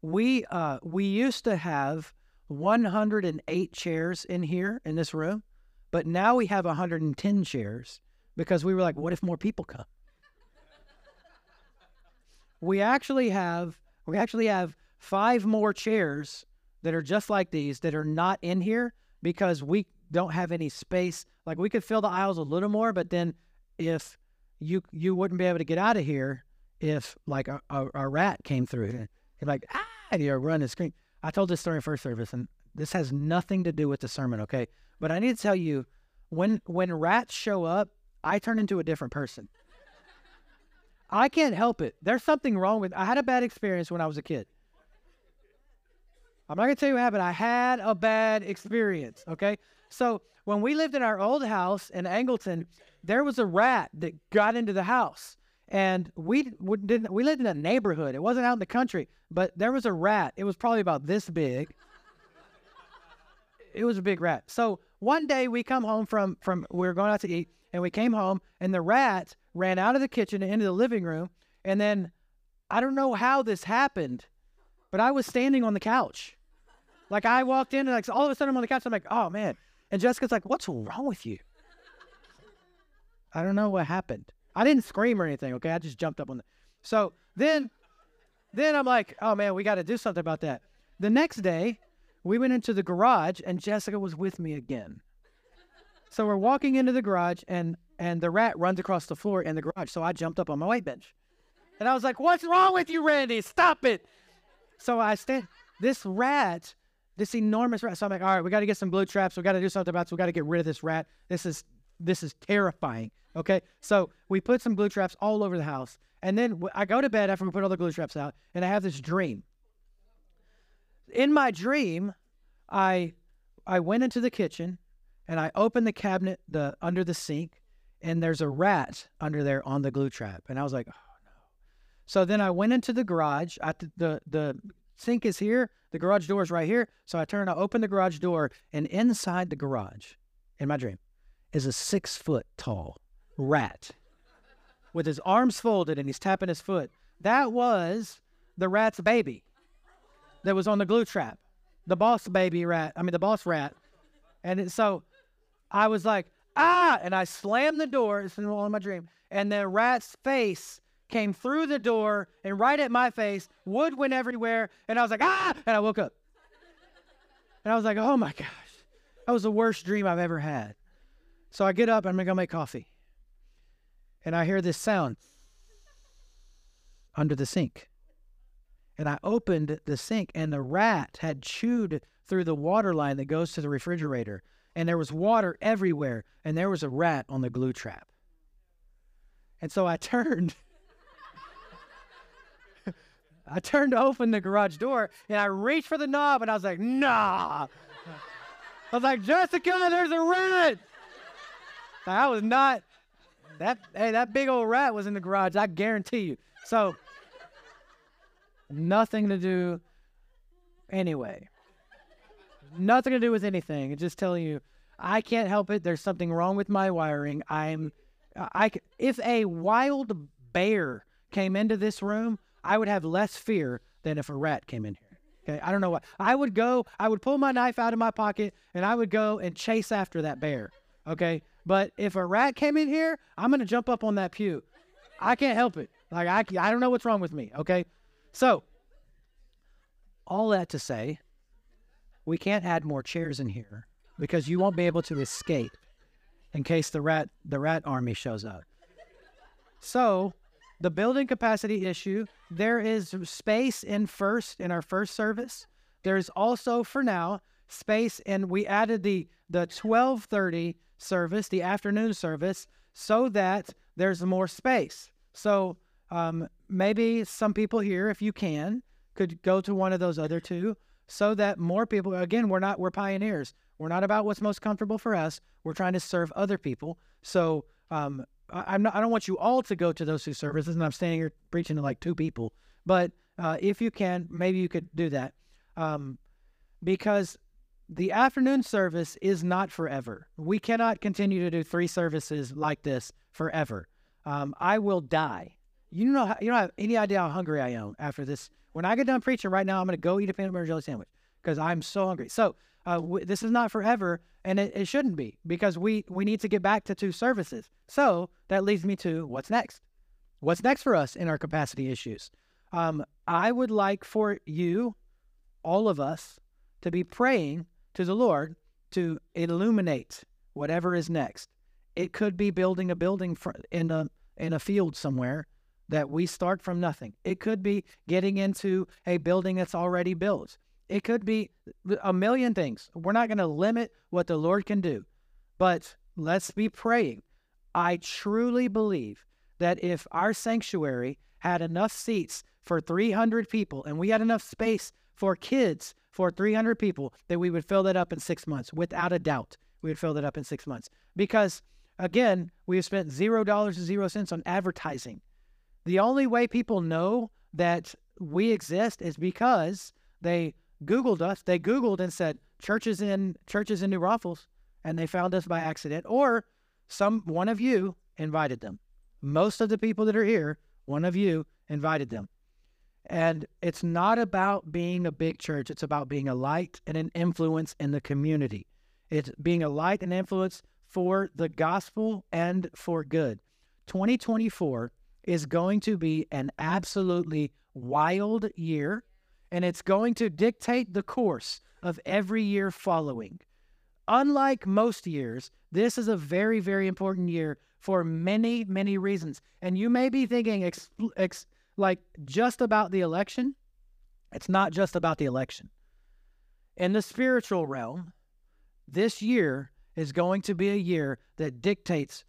We uh, we used to have 108 chairs in here in this room, but now we have 110 chairs because we were like, what if more people come? we actually have we actually have five more chairs that are just like these that are not in here because we don't have any space. Like we could fill the aisles a little more, but then if you you wouldn't be able to get out of here if like a, a, a rat came through and like ah and you run and scream. I told this story in first service, and this has nothing to do with the sermon, okay? But I need to tell you, when when rats show up, I turn into a different person. I can't help it. There's something wrong with. I had a bad experience when I was a kid. I'm not gonna tell you what happened. I had a bad experience. Okay, so when we lived in our old house in Angleton, there was a rat that got into the house, and we didn't we lived in a neighborhood. It wasn't out in the country, but there was a rat. It was probably about this big. it was a big rat. So one day we come home from from we were going out to eat, and we came home, and the rat ran out of the kitchen and into the living room, and then I don't know how this happened, but I was standing on the couch. Like I walked in and like all of a sudden I'm on the couch. I'm like, oh man. And Jessica's like, what's wrong with you? I don't know what happened. I didn't scream or anything, okay? I just jumped up on the so then then I'm like, oh man, we gotta do something about that. The next day, we went into the garage and Jessica was with me again. So we're walking into the garage and and the rat runs across the floor in the garage. So I jumped up on my weight bench. And I was like, What's wrong with you, Randy? Stop it. So I stand this rat this enormous rat. So I'm like, all right, we got to get some glue traps. We got to do something about. This. We got to get rid of this rat. This is this is terrifying. Okay, so we put some glue traps all over the house, and then I go to bed after we put all the glue traps out, and I have this dream. In my dream, I I went into the kitchen, and I opened the cabinet the under the sink, and there's a rat under there on the glue trap, and I was like, oh no. So then I went into the garage. I, the the sink is here. The garage door is right here. So I turn, I open the garage door, and inside the garage, in my dream, is a six foot tall rat with his arms folded and he's tapping his foot. That was the rat's baby that was on the glue trap. The boss baby rat, I mean, the boss rat. And so I was like, ah, and I slammed the door. It's all in my dream. And the rat's face came through the door and right at my face. Wood went everywhere. And I was like, ah! And I woke up. And I was like, oh my gosh. That was the worst dream I've ever had. So I get up I'm going to go make coffee. And I hear this sound under the sink. And I opened the sink and the rat had chewed through the water line that goes to the refrigerator. And there was water everywhere. And there was a rat on the glue trap. And so I (laughs) turned I turned to open the garage door and I reached for the knob and I was like, nah. I was like, Jessica, there's a rat. I was not that hey, that big old rat was in the garage, I guarantee you. So nothing to do anyway. Nothing to do with anything. It's just telling you I can't help it. There's something wrong with my wiring. I'm I if a wild bear came into this room, I would have less fear than if a rat came in here. Okay, I don't know why. I would go, I would pull my knife out of my pocket and I would go and chase after that bear. Okay, but if a rat came in here, I'm gonna jump up on that pew. I can't help it. Like I, I don't know what's wrong with me. Okay, so all that to say, we can't add more chairs in here because you won't be able to escape in case the rat the rat army shows up. So the building capacity issue, there is space in first in our first service. There's also for now space and we added the the 1230 service, the afternoon service, so that there's more space. So um, maybe some people here, if you can, could go to one of those other two so that more people again we're not we're pioneers we're not about what's most comfortable for us we're trying to serve other people so um, I'm not, I don't want you all to go to those two services, and I'm standing here preaching to like two people. But uh, if you can, maybe you could do that, um, because the afternoon service is not forever. We cannot continue to do three services like this forever. Um, I will die. You know, you don't have any idea how hungry I am after this. When I get done preaching right now, I'm going to go eat a peanut butter jelly sandwich because I'm so hungry. So uh, w- this is not forever, and it, it shouldn't be because we we need to get back to two services. So that leads me to what's next. What's next for us in our capacity issues? Um, I would like for you, all of us, to be praying to the Lord to illuminate whatever is next. It could be building a building in a in a field somewhere that we start from nothing. It could be getting into a building that's already built. It could be a million things. We're not going to limit what the Lord can do, but let's be praying. I truly believe that if our sanctuary had enough seats for 300 people and we had enough space for kids for 300 people, that we would fill that up in six months. Without a doubt, we would fill that up in six months. Because again, we have spent zero dollars and zero cents on advertising. The only way people know that we exist is because they Googled us. They Googled and said churches in churches in New Braunfels, and they found us by accident, or some one of you invited them. Most of the people that are here, one of you invited them. And it's not about being a big church, it's about being a light and an influence in the community. It's being a light and influence for the gospel and for good. 2024 is going to be an absolutely wild year, and it's going to dictate the course of every year following. Unlike most years, this is a very, very important year for many, many reasons. And you may be thinking, ex- ex- like, just about the election. It's not just about the election. In the spiritual realm, this year is going to be a year that dictates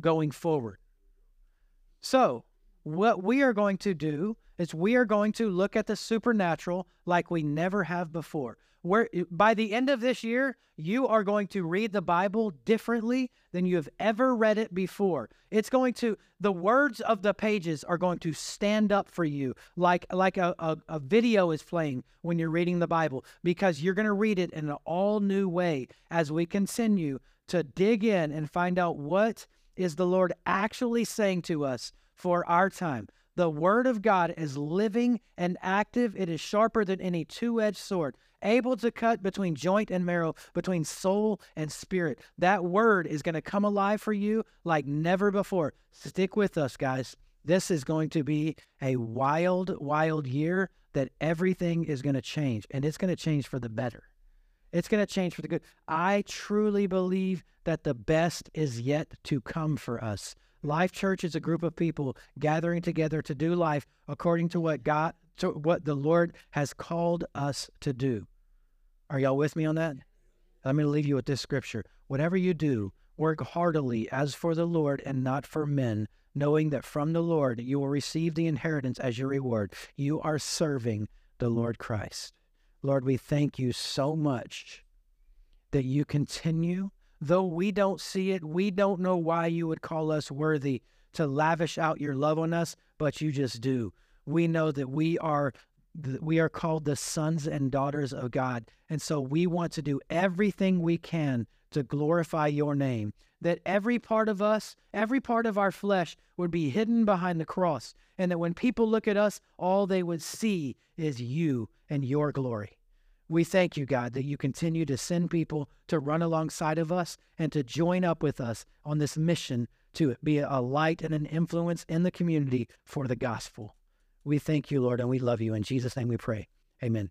going forward. So, what we are going to do is we are going to look at the supernatural like we never have before. Where by the end of this year, you are going to read the Bible differently than you have ever read it before. It's going to the words of the pages are going to stand up for you like like a, a, a video is playing when you're reading the Bible because you're going to read it in an all new way as we continue to dig in and find out what is the Lord actually saying to us for our time. The Word of God is living and active. It is sharper than any two edged sword, able to cut between joint and marrow, between soul and spirit. That Word is going to come alive for you like never before. Stick with us, guys. This is going to be a wild, wild year that everything is going to change, and it's going to change for the better. It's going to change for the good. I truly believe that the best is yet to come for us. Life Church is a group of people gathering together to do life according to what God, to what the Lord has called us to do. Are y'all with me on that? I'm going to leave you with this scripture. Whatever you do, work heartily as for the Lord and not for men, knowing that from the Lord you will receive the inheritance as your reward. You are serving the Lord Christ. Lord, we thank you so much that you continue Though we don't see it, we don't know why you would call us worthy to lavish out your love on us, but you just do. We know that we are we are called the sons and daughters of God. And so we want to do everything we can to glorify your name. That every part of us, every part of our flesh would be hidden behind the cross. And that when people look at us, all they would see is you and your glory. We thank you, God, that you continue to send people to run alongside of us and to join up with us on this mission to be a light and an influence in the community for the gospel. We thank you, Lord, and we love you. In Jesus' name we pray. Amen.